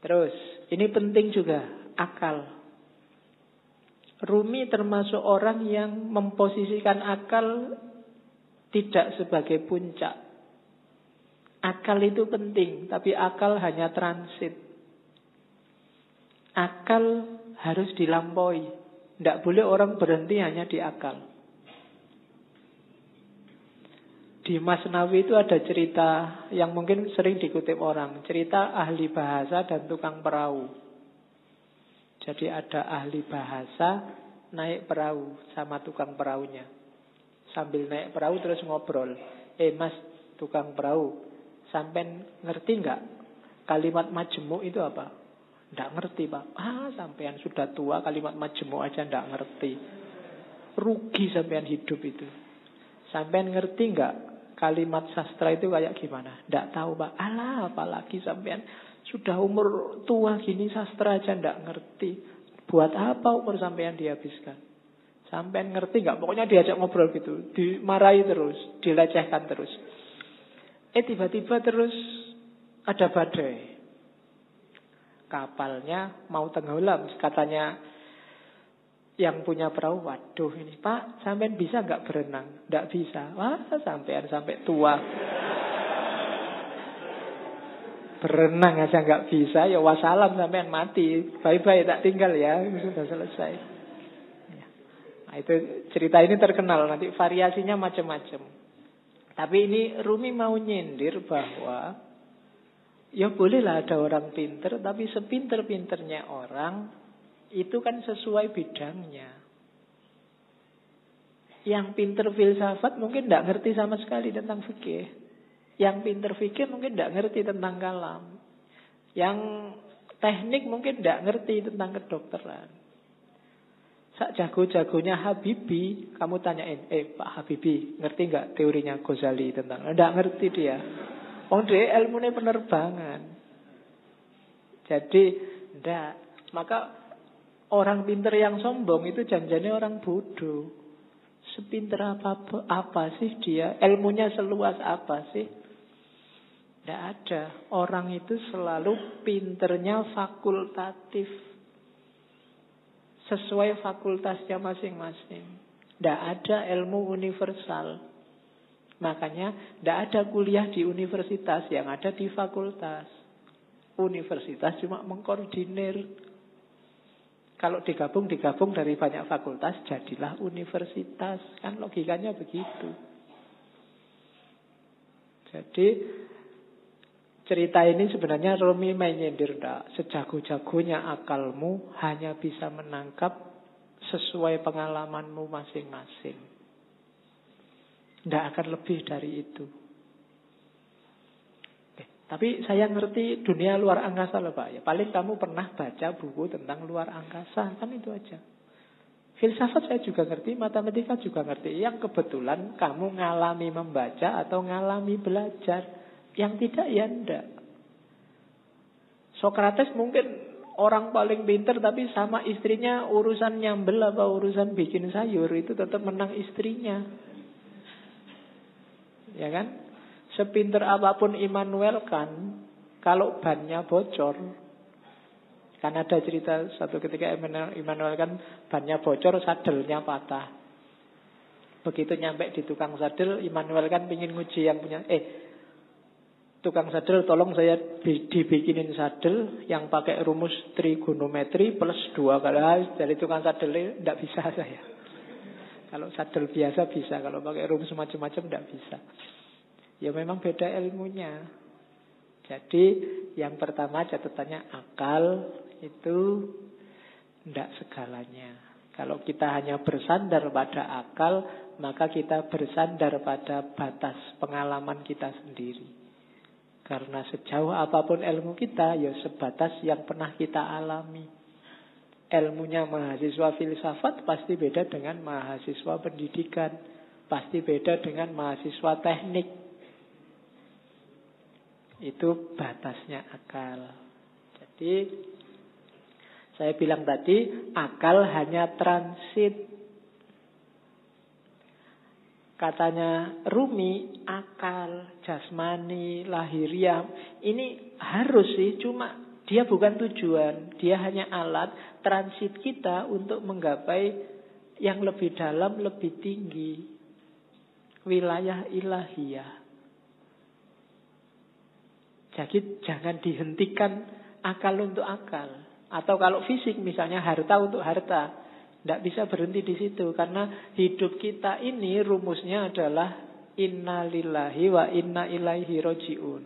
Terus, ini penting juga, akal. Rumi termasuk orang yang memposisikan akal tidak sebagai puncak. Akal itu penting, tapi akal hanya transit. Akal harus dilampaui. Tidak boleh orang berhenti hanya di akal. Di Mas Nawi itu ada cerita yang mungkin sering dikutip orang. Cerita ahli bahasa dan tukang perahu. Jadi ada ahli bahasa naik perahu sama tukang perahunya. Sambil naik perahu terus ngobrol. Eh mas tukang perahu, sampai ngerti nggak kalimat majemuk itu apa? Nggak ngerti pak. Ah sampean sudah tua kalimat majemuk aja nggak ngerti. Rugi sampean hidup itu. Sampean ngerti nggak kalimat sastra itu kayak gimana? Tidak tahu pak. Alah, apalagi sampean sudah umur tua gini sastra aja tidak ngerti. Buat apa umur sampean dihabiskan? Sampean ngerti nggak? Pokoknya diajak ngobrol gitu, dimarahi terus, dilecehkan terus. Eh tiba-tiba terus ada badai. Kapalnya mau tenggelam, katanya yang punya perahu, waduh ini Pak, sampean bisa nggak berenang? Nggak bisa. Wah, sampean sampai tua. Berenang aja nggak bisa, ya wassalam sampean mati. Bye-bye, tak tinggal ya, sudah selesai. Ya. Nah, itu cerita ini terkenal, nanti variasinya macam-macam. Tapi ini Rumi mau nyindir bahwa ya bolehlah ada orang pinter, tapi sepinter-pinternya orang itu kan sesuai bidangnya. Yang pinter filsafat mungkin tidak ngerti sama sekali tentang fikih. Yang pinter fikih mungkin tidak ngerti tentang kalam. Yang teknik mungkin tidak ngerti tentang kedokteran. Sak jago-jagonya Habibi, kamu tanyain, eh Pak Habibi, ngerti nggak teorinya Ghazali tentang? Tidak ngerti dia. Oh dia ilmunya penerbangan. Jadi, tidak. Maka Orang pinter yang sombong itu janjinya orang bodoh. Sepinter apa, apa sih dia? Ilmunya seluas apa sih? Tidak ada. Orang itu selalu pinternya fakultatif. Sesuai fakultasnya masing-masing. Tidak ada ilmu universal. Makanya tidak ada kuliah di universitas yang ada di fakultas. Universitas cuma mengkoordinir kalau digabung, digabung dari banyak fakultas, jadilah universitas. Kan logikanya begitu. Jadi cerita ini sebenarnya Romi menyindir Sejago-jagonya akalmu hanya bisa menangkap sesuai pengalamanmu masing-masing. Tidak akan lebih dari itu. Tapi saya ngerti dunia luar angkasa loh Pak. Ya, paling kamu pernah baca buku tentang luar angkasa. Kan itu aja. Filsafat saya juga ngerti, matematika juga ngerti. Yang kebetulan kamu ngalami membaca atau ngalami belajar. Yang tidak ya enggak. Sokrates mungkin orang paling pinter tapi sama istrinya urusan nyambel apa urusan bikin sayur itu tetap menang istrinya. Ya kan? Sepinter apa pun Immanuel kan, kalau bannya bocor, kan ada cerita satu ketika Immanuel kan bannya bocor, sadelnya patah. Begitu nyampe di tukang sadel, Immanuel kan ingin nguji yang punya, eh tukang sadel tolong saya dibikinin sadel yang pakai rumus trigonometri plus dua kali dari tukang sadel tidak bisa saya. Kalau sadel biasa bisa, kalau pakai rumus macam-macam tidak bisa. Ya memang beda ilmunya. Jadi yang pertama catatannya akal itu tidak segalanya. Kalau kita hanya bersandar pada akal, maka kita bersandar pada batas pengalaman kita sendiri. Karena sejauh apa pun ilmu kita, ya sebatas yang pernah kita alami. Ilmunya mahasiswa filsafat pasti beda dengan mahasiswa pendidikan. Pasti beda dengan mahasiswa teknik. Itu batasnya akal. Jadi saya bilang tadi akal hanya transit. Katanya Rumi, akal, jasmani, lahiriah ini harus sih cuma Dia bukan tujuan, dia hanya alat transit kita untuk menggapai yang lebih dalam, lebih tinggi. Wilayah ilahiyah. Jadi jangan dihentikan akal untuk akal. Atau kalau fisik misalnya harta untuk harta. Tidak bisa berhenti di situ. Karena hidup kita ini rumusnya adalah inna lillahi wa inna ilaihi roji'un.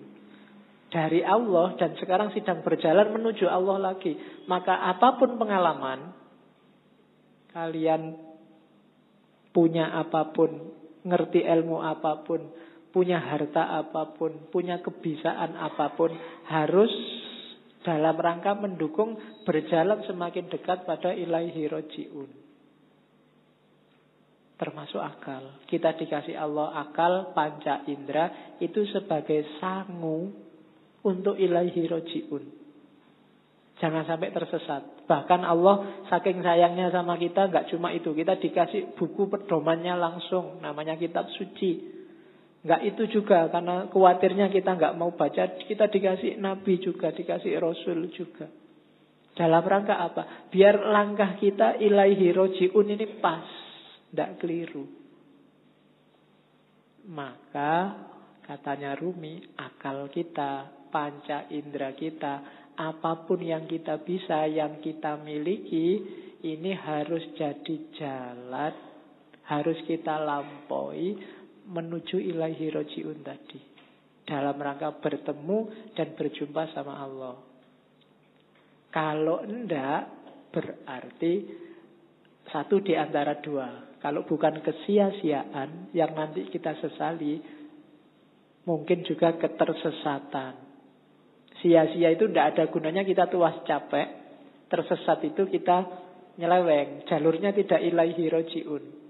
Dari Allah dan sekarang sedang berjalan menuju Allah lagi. Maka apa pun pengalaman, kalian punya apa pun, ngerti ilmu apa pun, punya harta apa pun, punya kebisaan apa pun, harus dalam rangka mendukung berjalan semakin dekat pada ilaihi roji'un. Termasuk akal. Kita dikasih Allah akal, panca indera, itu sebagai sangu untuk ilaihi roji'un. Jangan sampai tersesat. Bahkan Allah saking sayangnya sama kita, nggak cuma itu. Kita dikasih buku pedomannya langsung, namanya kitab suci. Enggak itu juga karena khawatirnya kita enggak mau baca, kita dikasih nabi juga, dikasih rasul juga. Dalam rangka apa? Biar langkah kita ilaihi roji'un ini pas, enggak keliru. Maka katanya Rumi, akal kita, panca indera kita, apa pun yang kita bisa, yang kita miliki, ini harus jadi jalan, harus kita lampaui menuju ilahi roji'un tadi. Dalam rangka bertemu dan berjumpa sama Allah. Kalau enggak, berarti satu di antara dua. Kalau bukan kesia-siaan yang nanti kita sesali, mungkin juga ketersesatan. Sia-sia itu tidak ada gunanya kita tuas capek. Tersesat itu kita nyeleweng. Jalurnya tidak ilahi roji'un.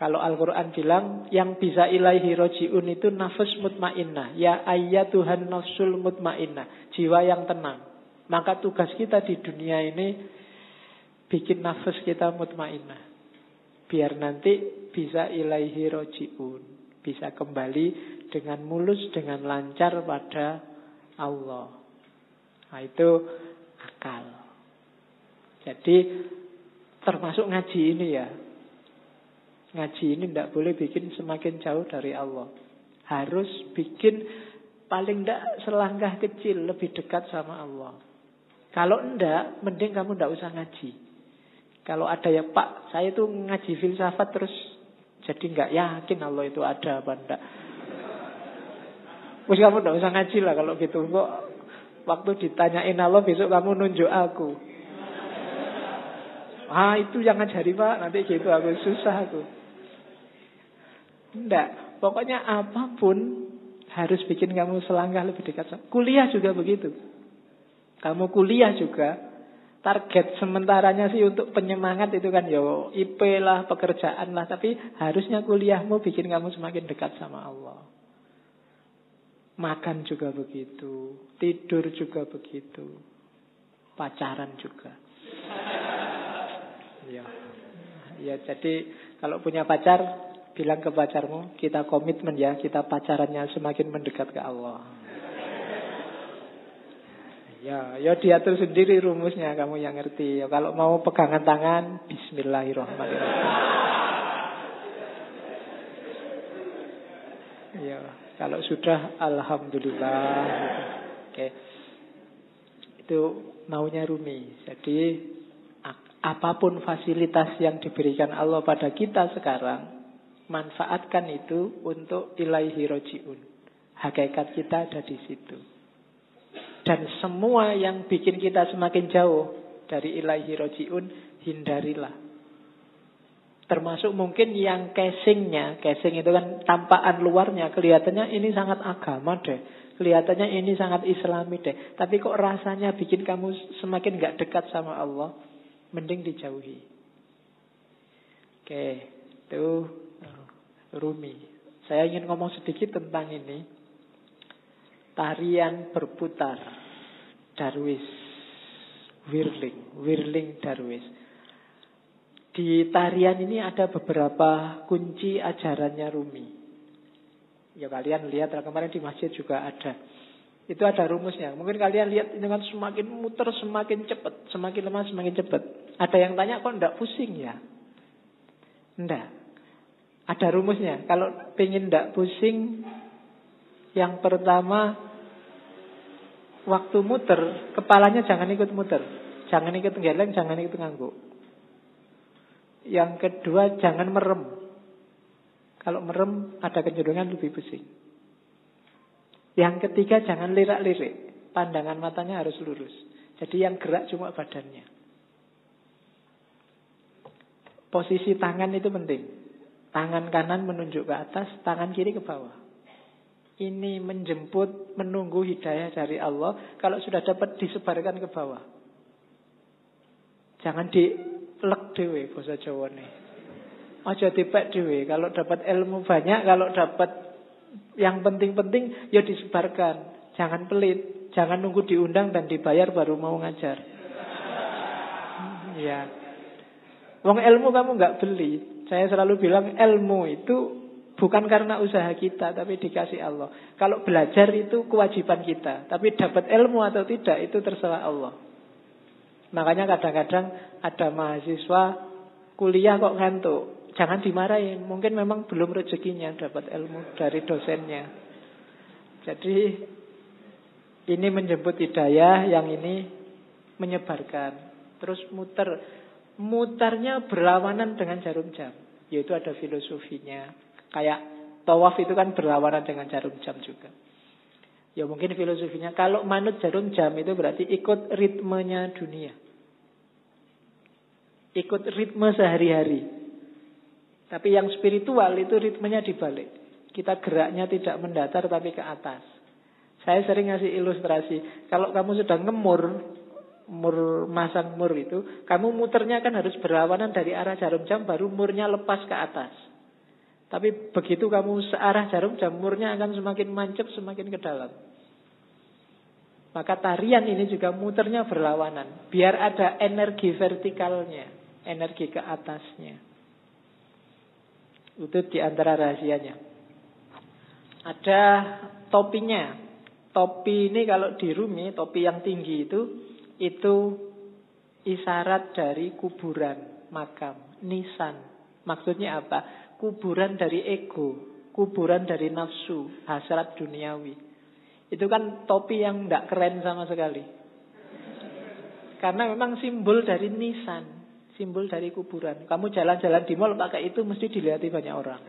Kalau Al-Quran bilang yang bisa ilaihi roji'un itu nafas mutmainnah. Ya ayat Tuhan nafsul mutmainnah. Jiwa yang tenang. Maka tugas kita di dunia ini bikin nafas kita mutmainnah. Biar nanti bisa ilaihi roji'un. Bisa kembali dengan mulus, dengan lancar pada Allah. Nah itu akal. Jadi termasuk ngaji ini ya. Ngaji ini tidak boleh bikin semakin jauh dari Allah. Harus bikin paling tidak selangkah kecil lebih dekat sama Allah. Kalau enggak, mending kamu tidak usah ngaji. Kalau ada ya Pak, saya itu ngaji filsafat terus jadi nggak yakin Allah itu ada apa enggak. Terus kamu tidak usah ngaji lah kalau gitu. Kok waktu ditanyain Allah besok kamu nunjuk aku. Ah itu yang ngajari Pak, nanti gitu aku susah aku. Tidak. Pokoknya apa pun harus bikin kamu selangkah lebih dekat. Kuliah juga begitu. Kamu kuliah juga. Target sementaranya sih untuk penyemangat itu kan yo IP lah, pekerjaan lah. Tapi harusnya kuliahmu bikin kamu semakin dekat sama Allah. Makan juga begitu. Tidur juga begitu. Pacaran juga. Ya. Ya, jadi kalau punya pacar bilang ke pacarmu, kita komitmen ya, kita pacarannya semakin mendekat ke Allah. Ya, ya diatur sendiri rumusnya, kamu yang ngerti. Ya, kalau mau pegangan tangan, Bismillahirrahmanirrahim. Ya, kalau sudah, Alhamdulillah. Oke, itu maunya Rumi. Jadi apa pun fasilitas yang diberikan Allah pada kita sekarang, manfaatkan itu untuk ilaihi roji'un. Hakikat kita ada di situ. Dan semua yang bikin kita semakin jauh dari ilaihi roji'un, hindarilah. Termasuk mungkin yang casingnya, casing itu kan tampakan luarnya, kelihatannya ini sangat agama deh. Kelihatannya ini sangat islami deh. Tapi kok rasanya bikin kamu semakin gak dekat sama Allah, mending dijauhi. Oke, itu Rumi. Saya ingin ngomong sedikit tentang ini. Tarian berputar. Darwis. Whirling. Whirling Darwis. Di tarian ini ada beberapa kunci ajarannya Rumi. Ya kalian lihat kemarin di masjid juga ada. Itu ada rumusnya. Mungkin kalian lihat dengan semakin muter semakin cepat, semakin lemah semakin cepat. Ada yang tanya kok enggak pusing ya? Enggak. Ada rumusnya. Kalau pengen enggak pusing, yang pertama waktu muter, kepalanya jangan ikut muter. Jangan ikut geleng, jangan ikut ngangguk. Yang kedua, jangan merem. Kalau merem, ada kecenderungan lebih pusing. Yang ketiga, jangan lirak-lirik. Pandangan matanya harus lurus. Jadi yang gerak cuma badannya. Posisi tangan itu penting. Tangan kanan menunjuk ke atas, tangan kiri ke bawah. Ini menjemput, menunggu hidayah dari Allah. Kalau sudah dapat disebarkan ke bawah. Jangan dilek dewe bahasa Jawa nih. Aja dipek dewe. Kalau dapat ilmu banyak, kalau dapat yang penting-penting ya disebarkan. Jangan pelit, jangan nunggu diundang dan dibayar baru mau ngajar. Ya. Wong ilmu kamu nggak beli. Saya selalu bilang ilmu itu bukan karena usaha kita, tapi dikasih Allah. Kalau belajar itu kewajiban kita, tapi dapat ilmu atau tidak itu terserah Allah. Makanya kadang-kadang ada mahasiswa kuliah kok ngantuk. Jangan dimarahin, mungkin memang belum rezekinya dapat ilmu dari dosennya. Jadi ini menjemput hidayah, yang ini menyebarkan. Terus muter. Mutarnya berlawanan dengan jarum jam. Yaitu ada filosofinya. Kayak tawaf itu kan berlawanan dengan jarum jam juga. Ya mungkin filosofinya kalau manut jarum jam itu berarti ikut ritmenya dunia. Ikut ritme sehari-hari. Tapi yang spiritual itu ritmenya dibalik. Kita geraknya tidak mendatar tapi ke atas. Saya sering ngasih ilustrasi. Kalau kamu sedang ngemur, mur masang mur itu, kamu muternya kan harus berlawanan dari arah jarum jam, baru murnya lepas ke atas. Tapi begitu kamu searah jarum jam, murnya akan semakin mancep, semakin ke dalam. Maka tarian ini juga muternya berlawanan. Biar ada energi vertikalnya, energi ke atasnya. Itu di antara rahasianya. Ada topinya. Topi ini kalau di Rumi, topi yang tinggi itu, itu isyarat dari kuburan, makam, nisan. Maksudnya apa? kuburan dari ego, kuburan dari nafsu, hasrat duniawi. Itu kan topi yang tidak keren sama sekali. Karena memang simbol dari nisan, simbol dari kuburan. Kamu jalan-jalan di mall pakai itu mesti dilihat banyak orang.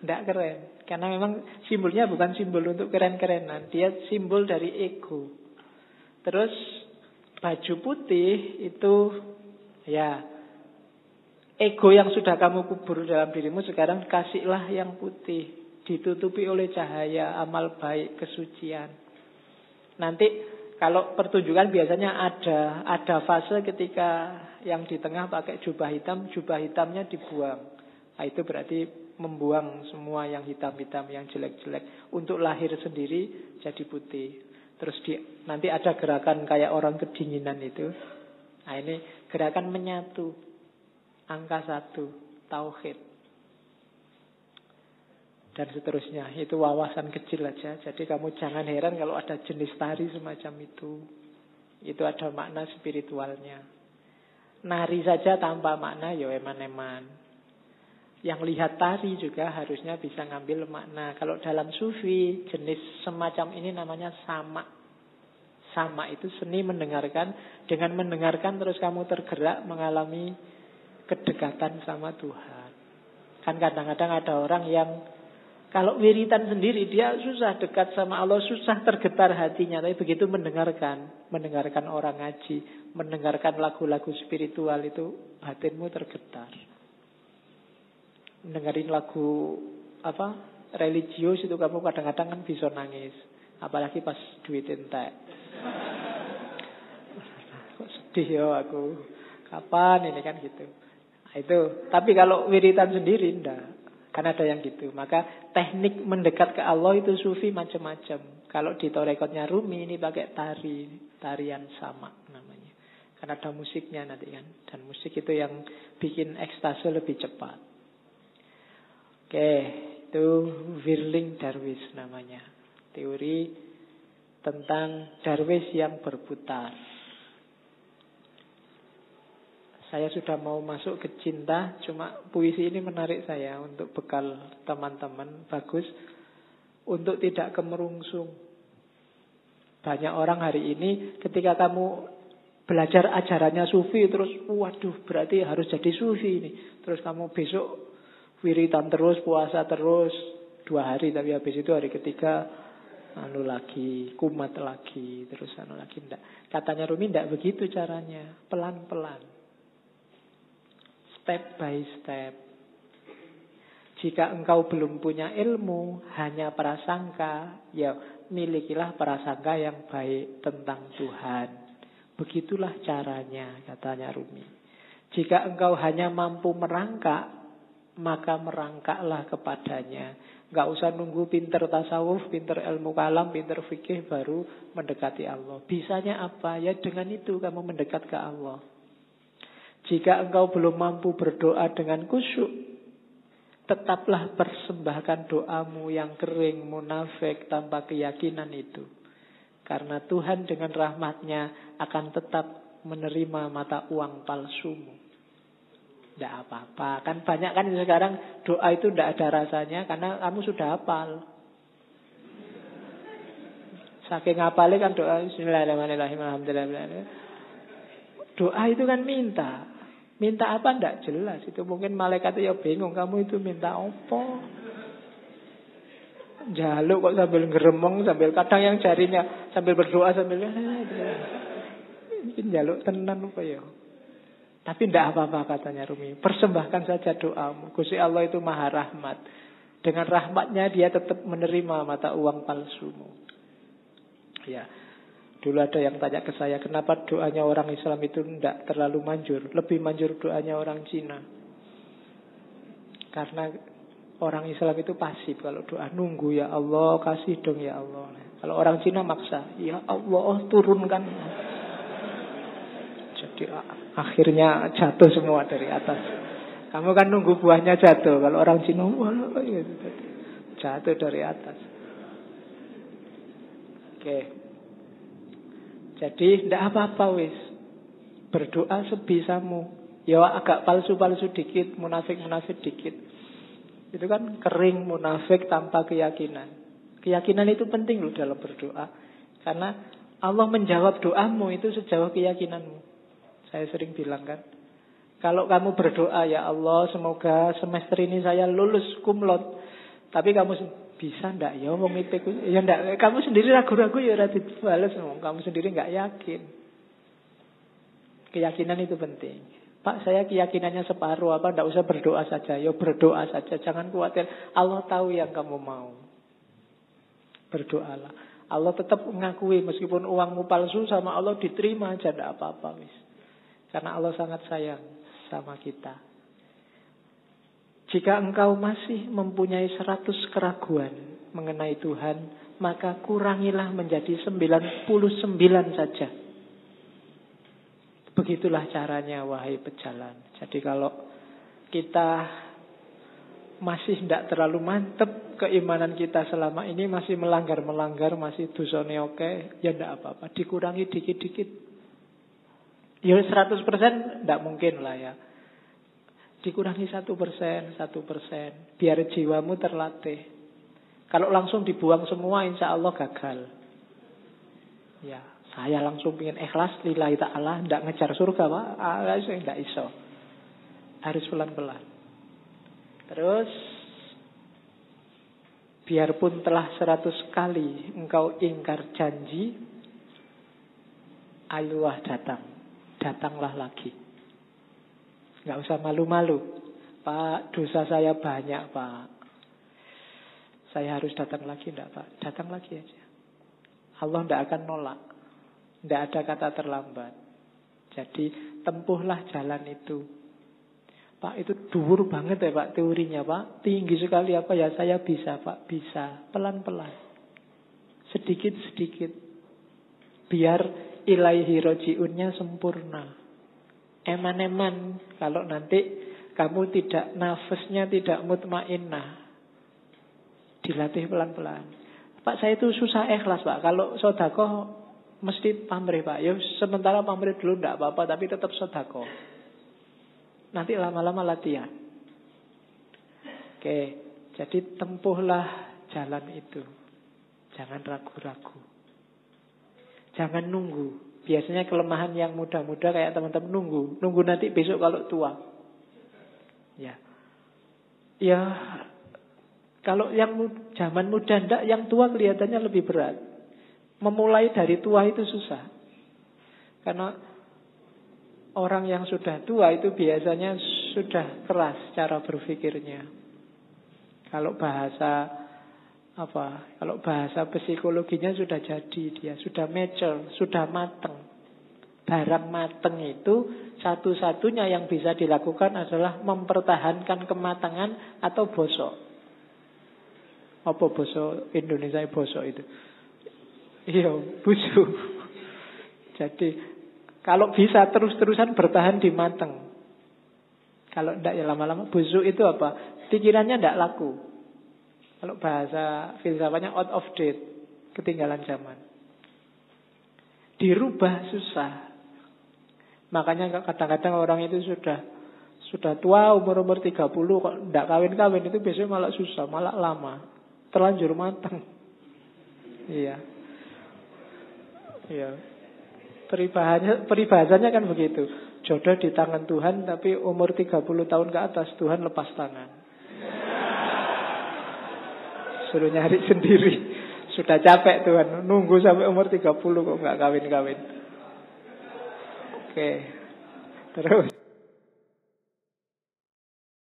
Tidak keren. Karena memang simbolnya bukan simbol untuk keren-kerenan. Dia simbol dari ego. Terus baju putih itu ya Ego yang sudah kamu kubur dalam dirimu sekarang kasihlah yang putih. Ditutupi oleh cahaya, amal baik, kesucian. Nanti kalau pertunjukan biasanya ada ada fase ketika yang di tengah pakai jubah hitam, jubah hitamnya dibuang. Nah, itu berarti membuang semua yang hitam-hitam, yang jelek-jelek. Untuk lahir sendiri jadi putih. Terus di, nanti ada gerakan kayak orang kedinginan itu. Nah ini gerakan menyatu. Angka satu, tauhid. Dan seterusnya. Itu wawasan kecil aja. Jadi kamu jangan heran kalau ada jenis tari semacam itu. Itu ada makna spiritualnya. Nari saja tanpa makna ya eman-eman. Yang lihat tari juga harusnya bisa ngambil makna. Kalau dalam sufi, jenis semacam ini namanya sama. Sama itu seni mendengarkan. Dengan mendengarkan terus kamu tergerak mengalami kedekatan sama Tuhan. Kan kadang-kadang ada orang yang kalau wiritan sendiri dia susah dekat sama Allah, susah tergetar hatinya. Tapi begitu mendengarkan, mendengarkan orang ngaji, mendengarkan lagu-lagu spiritual itu hatimu tergetar. Mendengarin lagu apa religius itu kamu kadang-kadang kan bisa nangis. Apalagi pas duit entek. Kok sedih ya aku. Kapan ini kan gitu. Itu. Tapi kalau wiritan sendiri enggak. Kan ada yang gitu. Maka teknik mendekat ke Allah itu sufi macam-macam. Kalau di torekotnya Rumi ini pakai tari. Tarian sama namanya. Karena ada musiknya nanti kan. Dan musik itu yang bikin ekstase lebih cepat. Oke. Itu Wirling Darwis namanya. Teori tentang Darwis yang berputar. Saya sudah mau masuk ke cinta, cuma puisi ini menarik saya untuk bekal teman-teman. Bagus untuk tidak kemerungsung. Banyak orang hari ini ketika kamu belajar ajarannya sufi terus waduh berarti harus jadi sufi ini. Terus kamu besok wiritan terus, puasa terus dua hari tapi habis itu hari ketiga anu lagi, kumat lagi, terus anu lagi ndak. Katanya Rumi ndak begitu caranya, pelan-pelan. Step by step. Jika engkau belum punya ilmu, hanya prasangka, ya milikilah prasangka yang baik tentang Tuhan. Begitulah caranya, katanya Rumi. Jika engkau hanya mampu merangkak, maka merangkaklah kepadanya. Gak usah nunggu pinter tasawuf, pinter ilmu kalam, pinter fikih baru mendekati Allah. Bisanya apa? Ya dengan itu kamu mendekat ke Allah. Jika engkau belum mampu berdoa dengan kusyuk, Tetaplah persembahkan doamu yang kering, munafik, tanpa keyakinan itu. Karena Tuhan dengan rahmatnya akan tetap menerima mata uang palsumu. Tidak apa-apa. Kan banyak kan sekarang doa itu tidak ada rasanya karena kamu sudah hafal. Saking hafalnya kan doa Bismillahirrahmanirrahim Alhamdulillah. Doa itu kan minta. Minta apa ndak jelas. Itu mungkin malaikat ya bingung. Kamu itu minta apa? Jaluk kok sambil ngeremong sambil kadang yang jarinya sambil berdoa sambil mungkin jaluk tenan apa ya. Tapi tidak apa-apa katanya Rumi. Persembahkan saja doamu. Gusti Allah itu maha rahmat. Dengan rahmatnya dia tetap menerima mata uang palsumu. Ya. Dulu ada yang tanya ke saya, kenapa doanya orang Islam itu tidak terlalu manjur, lebih manjur doanya orang Cina. Karena orang Islam itu pasif kalau doa nunggu ya Allah kasih dong ya Allah. Kalau orang Cina maksa, ya Allah turunkan. Akhirnya jatuh semua dari atas. Kamu kan nunggu buahnya jatuh. Kalau orang Cina, gitu. jatuh dari atas. Oke, jadi tidak apa-apa wis. Berdoa sebisamu. Ya agak palsu-palsu dikit, munafik-munafik dikit. Itu kan kering munafik tanpa keyakinan. Keyakinan itu penting loh dalam berdoa. Karena Allah menjawab doamu itu sejauh keyakinanmu. Saya sering bilang kan. Kalau kamu berdoa ya Allah semoga semester ini saya lulus kumlot. Tapi kamu bisa ndak ya wong itu ya ndak kamu sendiri ragu-ragu ya ora dibales kamu sendiri nggak yakin. Keyakinan itu penting. Pak saya keyakinannya separuh apa? Ndak usah berdoa saja. Ya berdoa saja. Jangan khawatir. Allah tahu yang kamu mau. Berdoalah. Allah tetap mengakui meskipun uangmu palsu sama Allah diterima aja ndak apa-apa wis karena Allah sangat sayang sama kita jika engkau masih mempunyai seratus keraguan mengenai Tuhan, maka kurangilah menjadi 99 saja. Begitulah caranya wahai pejalan. Jadi kalau kita masih tidak terlalu mantep keimanan kita selama ini masih melanggar-melanggar, masih dusone oke, ya tidak apa-apa. Dikurangi dikit-dikit. Ya 100% tidak mungkin lah ya. Dikurangi satu persen, satu persen. Biar jiwamu terlatih. Kalau langsung dibuang semua, insya Allah gagal. Ya, saya langsung ingin ikhlas lillahi ta'ala, tidak ngejar surga, Pak. Ah, tidak iso. Harus pelan-pelan. Terus, biarpun telah seratus kali engkau ingkar janji, ayuah datang. Datanglah lagi. Nggak usah malu-malu. Pak, dosa saya banyak, Pak. Saya harus datang lagi, enggak, Pak? Datang lagi aja. Allah tidak akan nolak. Tidak ada kata terlambat. Jadi, tempuhlah jalan itu. Pak, itu dur banget ya, Pak, teorinya, Pak. Tinggi sekali apa ya? Saya bisa, Pak. Bisa. Pelan-pelan. Sedikit-sedikit. Biar ilaihi rojiunnya sempurna eman-eman kalau nanti kamu tidak nafasnya tidak mutmainnah. Dilatih pelan-pelan. Pak saya itu susah ikhlas Pak. Kalau sodako mesti pamrih Pak. Ya sementara pamrih dulu tidak apa-apa tapi tetap sodako. Nanti lama-lama latihan. Oke, jadi tempuhlah jalan itu. Jangan ragu-ragu. Jangan nunggu. Biasanya kelemahan yang muda-muda kayak teman-teman nunggu. Nunggu nanti besok kalau tua. Ya. Ya kalau yang zaman muda ndak, yang tua kelihatannya lebih berat. Memulai dari tua itu susah. Karena orang yang sudah tua itu biasanya sudah keras cara berpikirnya. Kalau bahasa apa? Kalau bahasa psikologinya sudah jadi dia, sudah mature, sudah mateng. Barang mateng itu satu-satunya yang bisa dilakukan adalah mempertahankan kematangan atau bosok. Apa boso Indonesia boso itu? Iya, busu. Jadi kalau bisa terus-terusan bertahan di mateng. Kalau tidak ya lama-lama busuk itu apa? Pikirannya tidak laku. Kalau bahasa filsafatnya out of date, ketinggalan zaman. Dirubah susah. Makanya kadang-kadang orang itu sudah sudah tua umur-umur 30 kok tidak kawin-kawin itu biasanya malah susah, malah lama terlanjur matang. Iya. Iya. Peribahasanya, peribahasanya kan begitu. Jodoh di tangan Tuhan tapi umur 30 tahun ke atas Tuhan lepas tangan. Suruh nyari sendiri. Sudah capek Tuhan. Nunggu sampai umur 30 kok nggak kawin-kawin. Oke. Terus.